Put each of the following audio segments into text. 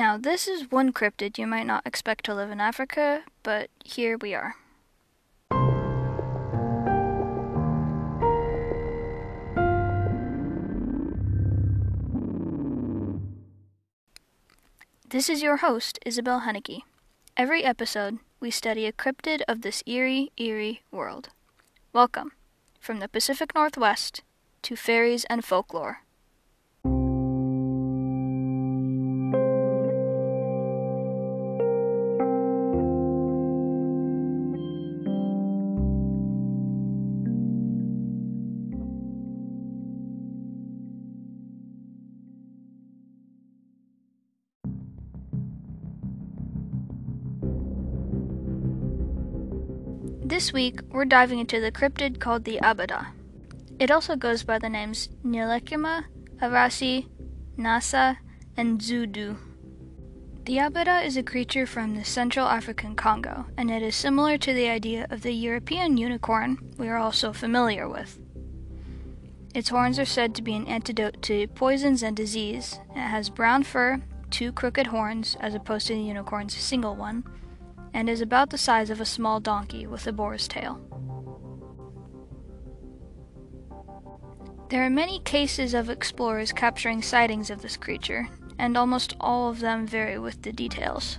Now, this is one cryptid you might not expect to live in Africa, but here we are. This is your host, Isabel Hueneke. Every episode, we study a cryptid of this eerie, eerie world. Welcome, from the Pacific Northwest to fairies and folklore. This week, we're diving into the cryptid called the Abada. It also goes by the names Nilekima, Arasi, Nasa, and Zudu. The Abada is a creature from the Central African Congo, and it is similar to the idea of the European unicorn we are all so familiar with. Its horns are said to be an antidote to poisons and disease. It has brown fur, two crooked horns, as opposed to the unicorn's single one, and is about the size of a small donkey with a boar's tail. There are many cases of explorers capturing sightings of this creature, and almost all of them vary with the details.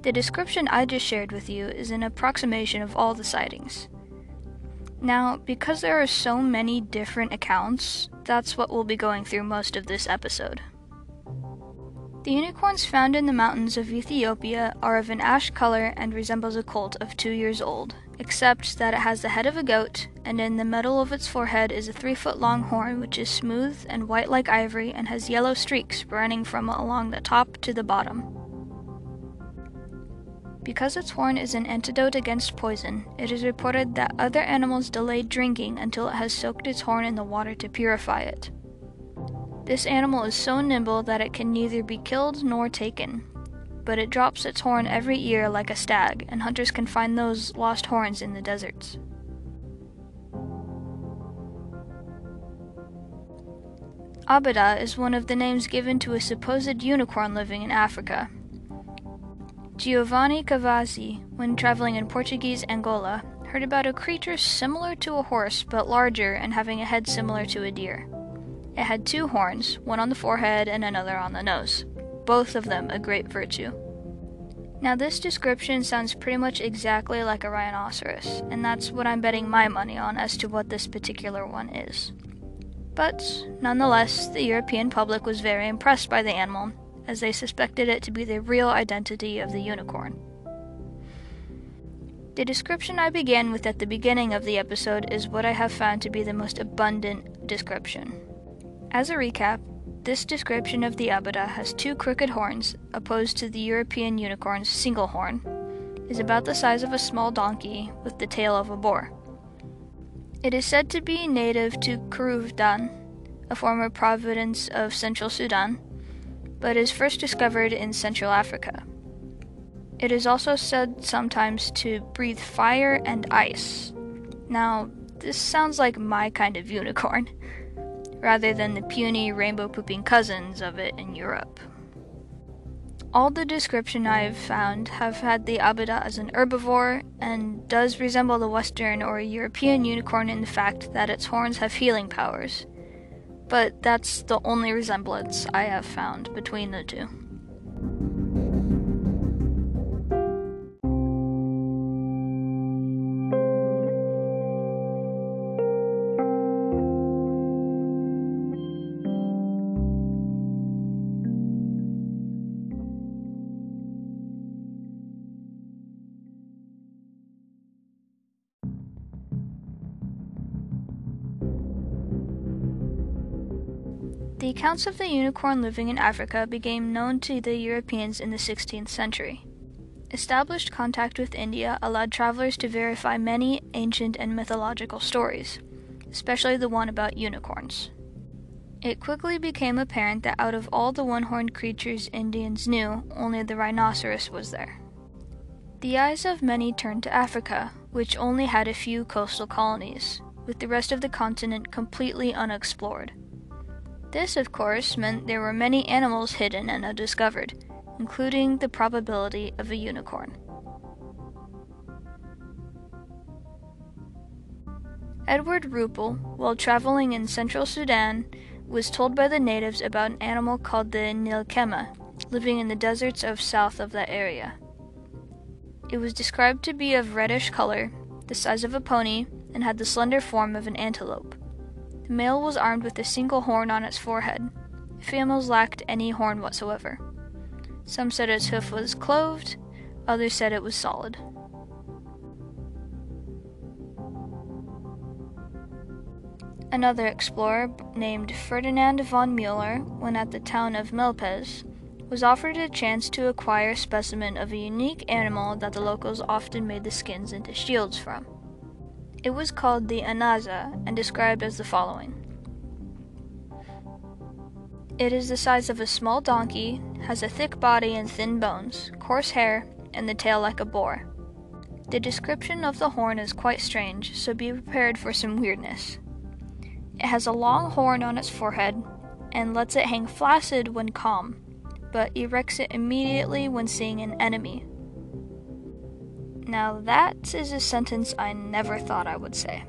The description I just shared with you is an approximation of all the sightings. Now, because there are so many different accounts, that's what we'll be going through most of this episode. The unicorns found in the mountains of Ethiopia are of an ash color and resembles a colt of two years old, except that it has the head of a goat, and in the middle of its forehead is a three foot long horn which is smooth and white like ivory and has yellow streaks running from along the top to the bottom. Because its horn is an antidote against poison, it is reported that other animals delay drinking until it has soaked its horn in the water to purify it. This animal is so nimble that it can neither be killed nor taken, but it drops its horn every year like a stag, and hunters can find those lost horns in the deserts. Abada is one of the names given to a supposed unicorn living in Africa. Giovanni Cavazzi, when traveling in Portuguese Angola, heard about a creature similar to a horse but larger and having a head similar to a deer. It had two horns, one on the forehead and another on the nose, both of them a great virtue. Now, this description sounds pretty much exactly like a rhinoceros, and that's what I'm betting my money on as to what this particular one is. But, nonetheless, the European public was very impressed by the animal, as they suspected it to be the real identity of the unicorn. The description I began with at the beginning of the episode is what I have found to be the most abundant description. As a recap, this description of the abada has two crooked horns, opposed to the European unicorn's single horn, is about the size of a small donkey with the tail of a boar. It is said to be native to Kordofan, a former province of central Sudan, but is first discovered in Central Africa. It is also said sometimes to breathe fire and ice. Now, this sounds like my kind of unicorn rather than the puny rainbow pooping cousins of it in Europe. All the description I have found have had the abada as an herbivore and does resemble the Western or European unicorn in the fact that its horns have healing powers. But that's the only resemblance I have found between the two. Accounts of the unicorn living in Africa became known to the Europeans in the 16th century. Established contact with India allowed travelers to verify many ancient and mythological stories, especially the one about unicorns. It quickly became apparent that out of all the one horned creatures Indians knew, only the rhinoceros was there. The eyes of many turned to Africa, which only had a few coastal colonies, with the rest of the continent completely unexplored. This, of course, meant there were many animals hidden and undiscovered, including the probability of a unicorn. Edward Ruppel, while traveling in central Sudan, was told by the natives about an animal called the Nilkema, living in the deserts of south of that area. It was described to be of reddish color, the size of a pony, and had the slender form of an antelope. Male was armed with a single horn on its forehead. Females lacked any horn whatsoever. Some said its hoof was cloved, others said it was solid. Another explorer, named Ferdinand von Mueller, when at the town of Melpez, was offered a chance to acquire a specimen of a unique animal that the locals often made the skins into shields from. It was called the anaza and described as the following It is the size of a small donkey, has a thick body and thin bones, coarse hair, and the tail like a boar. The description of the horn is quite strange, so be prepared for some weirdness. It has a long horn on its forehead and lets it hang flaccid when calm, but erects it immediately when seeing an enemy. Now, that is a sentence I never thought I would say.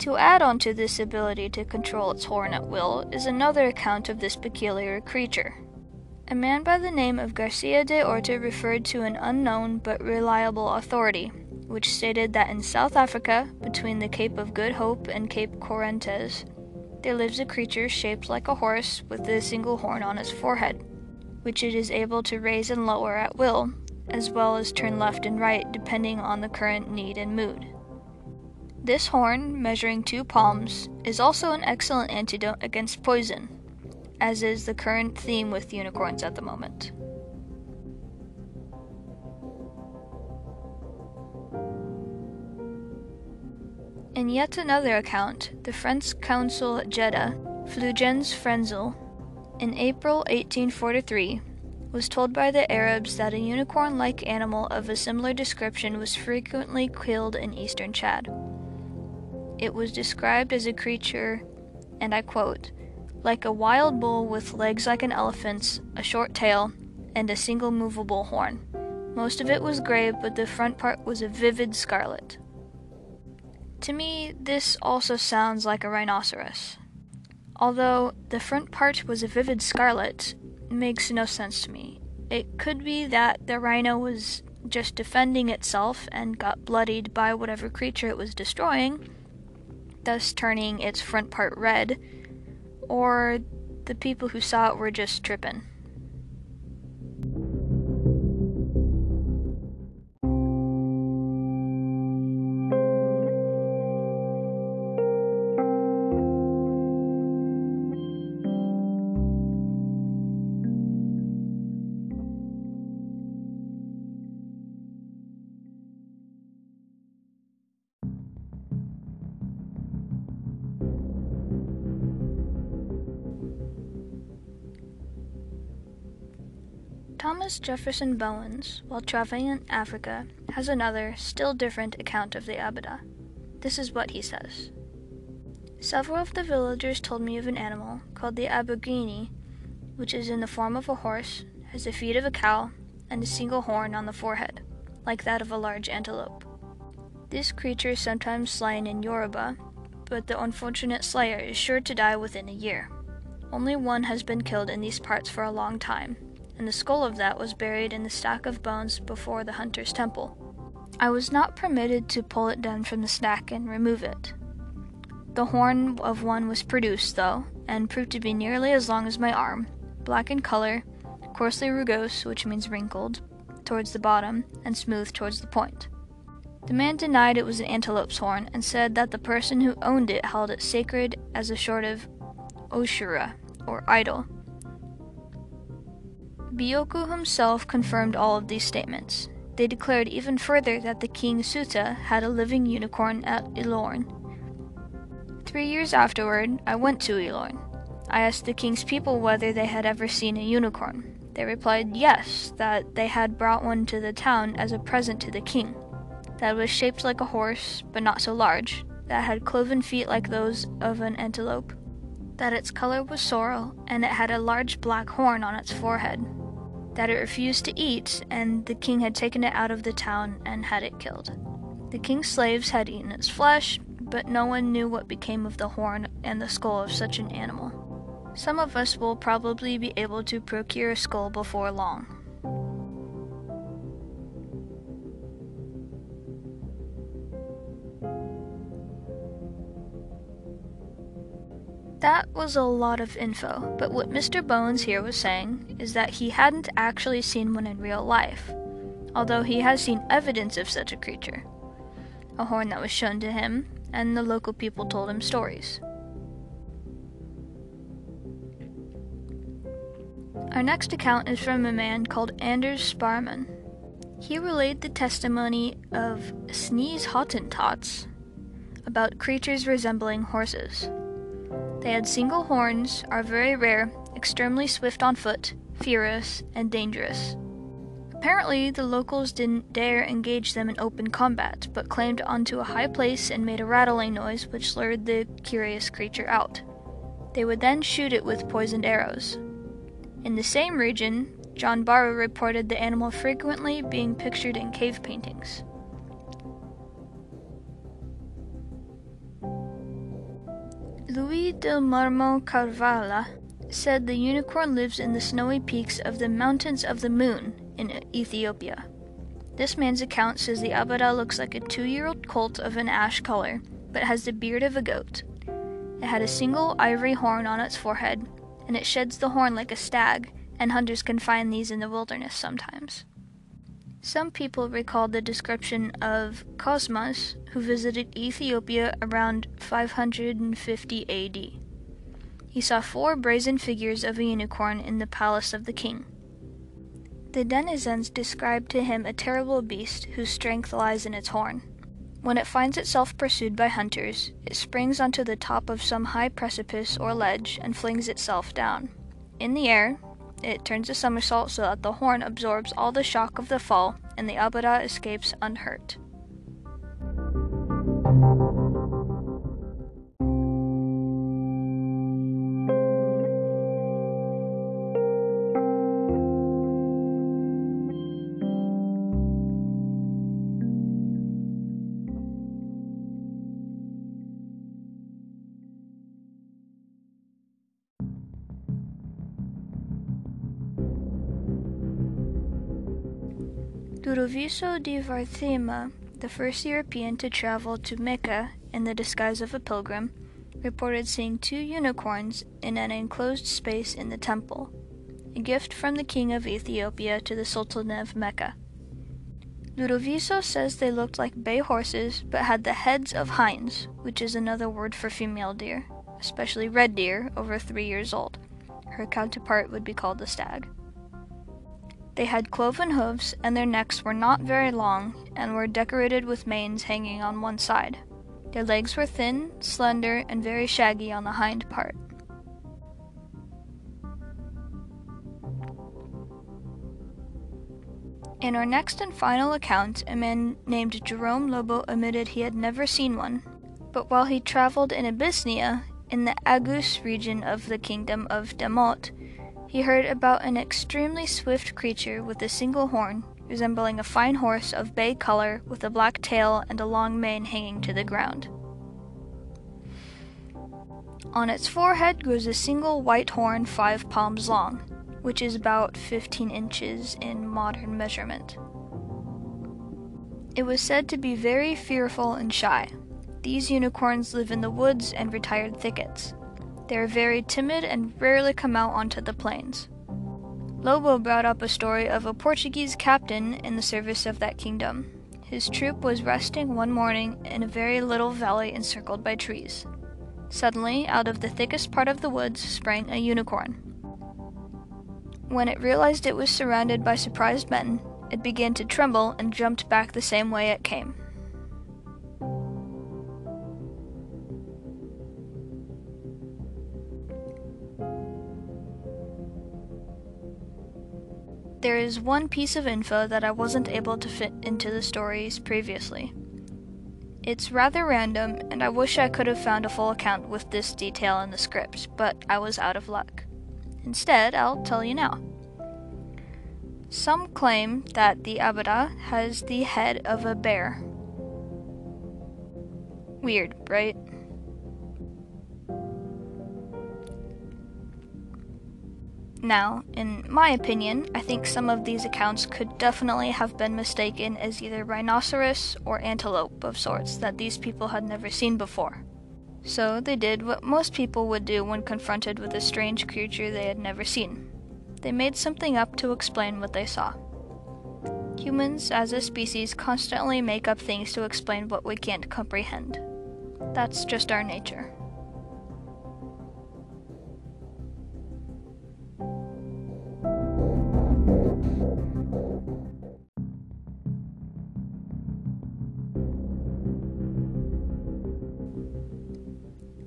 To add on to this ability to control its horn at will is another account of this peculiar creature. A man by the name of Garcia de Orta referred to an unknown but reliable authority, which stated that in South Africa, between the Cape of Good Hope and Cape Corrientes, there lives a creature shaped like a horse with a single horn on its forehead, which it is able to raise and lower at will, as well as turn left and right depending on the current need and mood. This horn, measuring two palms, is also an excellent antidote against poison as is the current theme with unicorns at the moment. In yet another account, the French consul at Jeddah, Fulgence Fresnel, in April 1843, was told by the Arabs that a unicorn like animal of a similar description was frequently killed in eastern Chad. It was described as a creature, and I quote, like a wild bull with legs like an elephant's, a short tail, and a single movable horn. Most of it was gray, but the front part was a vivid scarlet. To me, this also sounds like a rhinoceros. Although the front part was a vivid scarlet, makes no sense to me. It could be that the rhino was just defending itself and got bloodied by whatever creature it was destroying, thus turning its front part red or the people who saw it were just tripping. Thomas Jefferson Bowens, while traveling in Africa, has another, still different account of the Abada. This is what he says. Several of the villagers told me of an animal called the Abugini, which is in the form of a horse, has the feet of a cow, and a single horn on the forehead, like that of a large antelope. This creature is sometimes slain in Yoruba, but the unfortunate slayer is sure to die within a year. Only one has been killed in these parts for a long time, and the skull of that was buried in the stack of bones before the hunter's temple. I was not permitted to pull it down from the stack and remove it. The horn of one was produced, though, and proved to be nearly as long as my arm, black in color, coarsely rugose, which means wrinkled, towards the bottom, and smooth towards the point. The man denied it was an antelope's horn and said that the person who owned it held it sacred as a sort of oshura, or idol, Bioku himself confirmed all of these statements. They declared even further that the king Suta had a living unicorn at Ilorin. Three years afterward, I went to Ilorin. I asked the king's people whether they had ever seen a unicorn. They replied yes, that they had brought one to the town as a present to the king. That was shaped like a horse, but not so large, that had cloven feet like those of an antelope, that its color was sorrel, and it had a large black horn on its forehead, that it refused to eat, and the king had taken it out of the town and had it killed. The king's slaves had eaten its flesh, but no one knew what became of the horn and the skull of such an animal. Some of us will probably be able to procure a skull before long. That was a lot of info, but what Mr. Bones here was saying is that he hadn't actually seen one in real life, although he has seen evidence of such a creature. A horn that was shown to him, and the local people told him stories. Our next account is from a man called Anders Sparrman. He relayed the testimony of Sneeze Hottentots about creatures resembling horses. They had single horns, are very rare, extremely swift on foot, furious, and dangerous. Apparently, the locals didn't dare engage them in open combat, but climbed onto a high place and made a rattling noise which lured the curious creature out. They would then shoot it with poisoned arrows. In the same region, John Barrow reported the animal frequently being pictured in cave paintings. Louis de Marmont Carvala said the unicorn lives in the snowy peaks of the Mountains of the Moon in Ethiopia. This man's account says the Abara looks like a two year old colt of an ash color, but has the beard of a goat. It had a single ivory horn on its forehead, and it sheds the horn like a stag, and hunters can find these in the wilderness sometimes. Some people recall the description of Cosmas, who visited Ethiopia around 550 AD. He saw four brazen figures of a unicorn in the palace of the king. The denizens described to him a terrible beast whose strength lies in its horn. When it finds itself pursued by hunters, it springs onto the top of some high precipice or ledge and flings itself down. In the air, it turns a somersault so that the horn absorbs all the shock of the fall and the Abara escapes unhurt. Ludovico di Varthema, the first European to travel to Mecca in the disguise of a pilgrim, reported seeing two unicorns in an enclosed space in the temple, a gift from the king of Ethiopia to the Sultan of Mecca. Ludovico says they looked like bay horses but had the heads of hinds, which is another word for female deer, especially red deer over three years old. Her counterpart would be called the stag. They had cloven hooves, and their necks were not very long and were decorated with manes hanging on one side. Their legs were thin, slender, and very shaggy on the hind part. In our next and final account, a man named Jerome Lobo admitted he had never seen one, but while he traveled in Abyssinia, in the Agaus region of the kingdom of Damot, he heard about an extremely swift creature with a single horn, resembling a fine horse of bay color with a black tail and a long mane hanging to the ground. On its forehead grows a single white horn five palms long, which is about 15 inches in modern measurement. It was said to be very fearful and shy. These unicorns live in the woods and retired thickets. They are very timid and rarely come out onto the plains. Lobo brought up a story of a Portuguese captain in the service of that kingdom. His troop was resting one morning in a very little valley encircled by trees. Suddenly, out of the thickest part of the woods sprang a unicorn. When it realized it was surrounded by surprised men, it began to tremble and jumped back the same way it came. There is one piece of info that I wasn't able to fit into the stories previously. It's rather random, and I wish I could have found a full account with this detail in the script, but I was out of luck. Instead, I'll tell you now. Some claim that the Abada has the head of a bear. Weird, right? Now, in my opinion, I think some of these accounts could definitely have been mistaken as either rhinoceros or antelope of sorts that these people had never seen before. So they did what most people would do when confronted with a strange creature they had never seen. They made something up to explain what they saw. Humans, as a species, constantly make up things to explain what we can't comprehend. That's just our nature.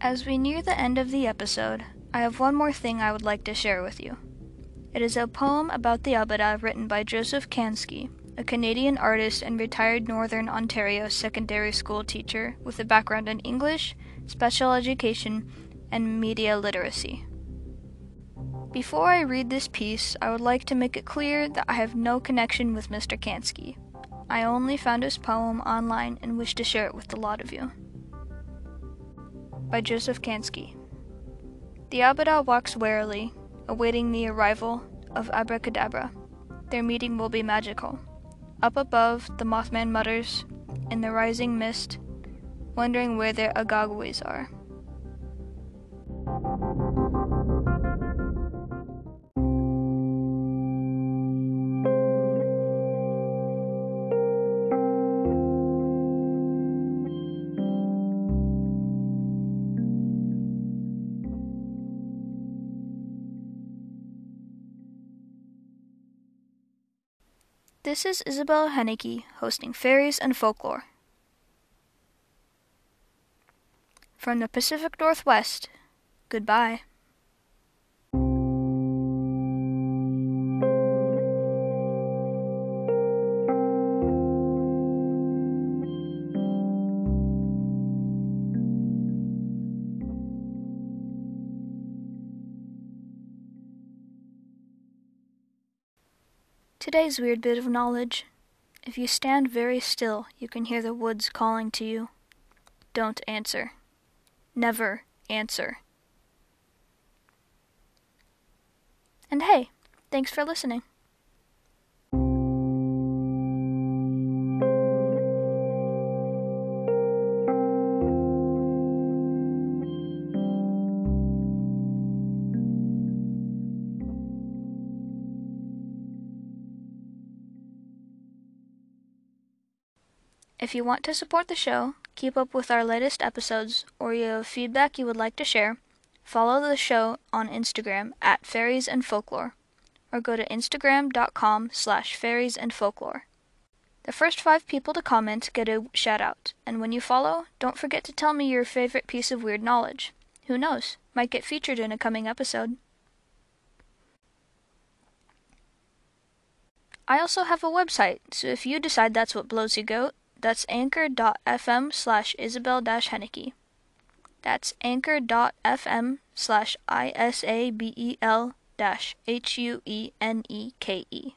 As we near the end of the episode, I have one more thing I would like to share with you. It is a poem about the Abada written by Joseph Kansky, a Canadian artist and retired Northern Ontario secondary school teacher with a background in English, special education, and media literacy. Before I read this piece, I would like to make it clear that I have no connection with Mr. Kansky. I only found his poem online and wish to share it with a lot of you by Joseph Kansky. The Abada walks warily, awaiting the arrival of Abracadabra. Their meeting will be magical. Up above, the Mothman mutters, in the rising mist, wondering where their Agagwis are. This is Isabel Hueneke hosting Fairies and Folklore. From the Pacific Northwest, goodbye. Today's weird bit of knowledge. If you stand very still, you can hear the woods calling to you. Don't answer. Never answer. And hey, thanks for listening. If you want to support the show, keep up with our latest episodes, or you have feedback you would like to share, follow the show on Instagram at Fairies and Folklore, or go to instagram.com slash fairies and folklore. The first five people to comment get a shout out, and when you follow, don't forget to tell me your favorite piece of weird knowledge. Who knows, might get featured in a coming episode. I also have a website, so if you decide that's what blows your goat, that's anchor.fm slash Isabel Hueneke. That's anchor.fm slash I S A B E L dash H U E N E K E.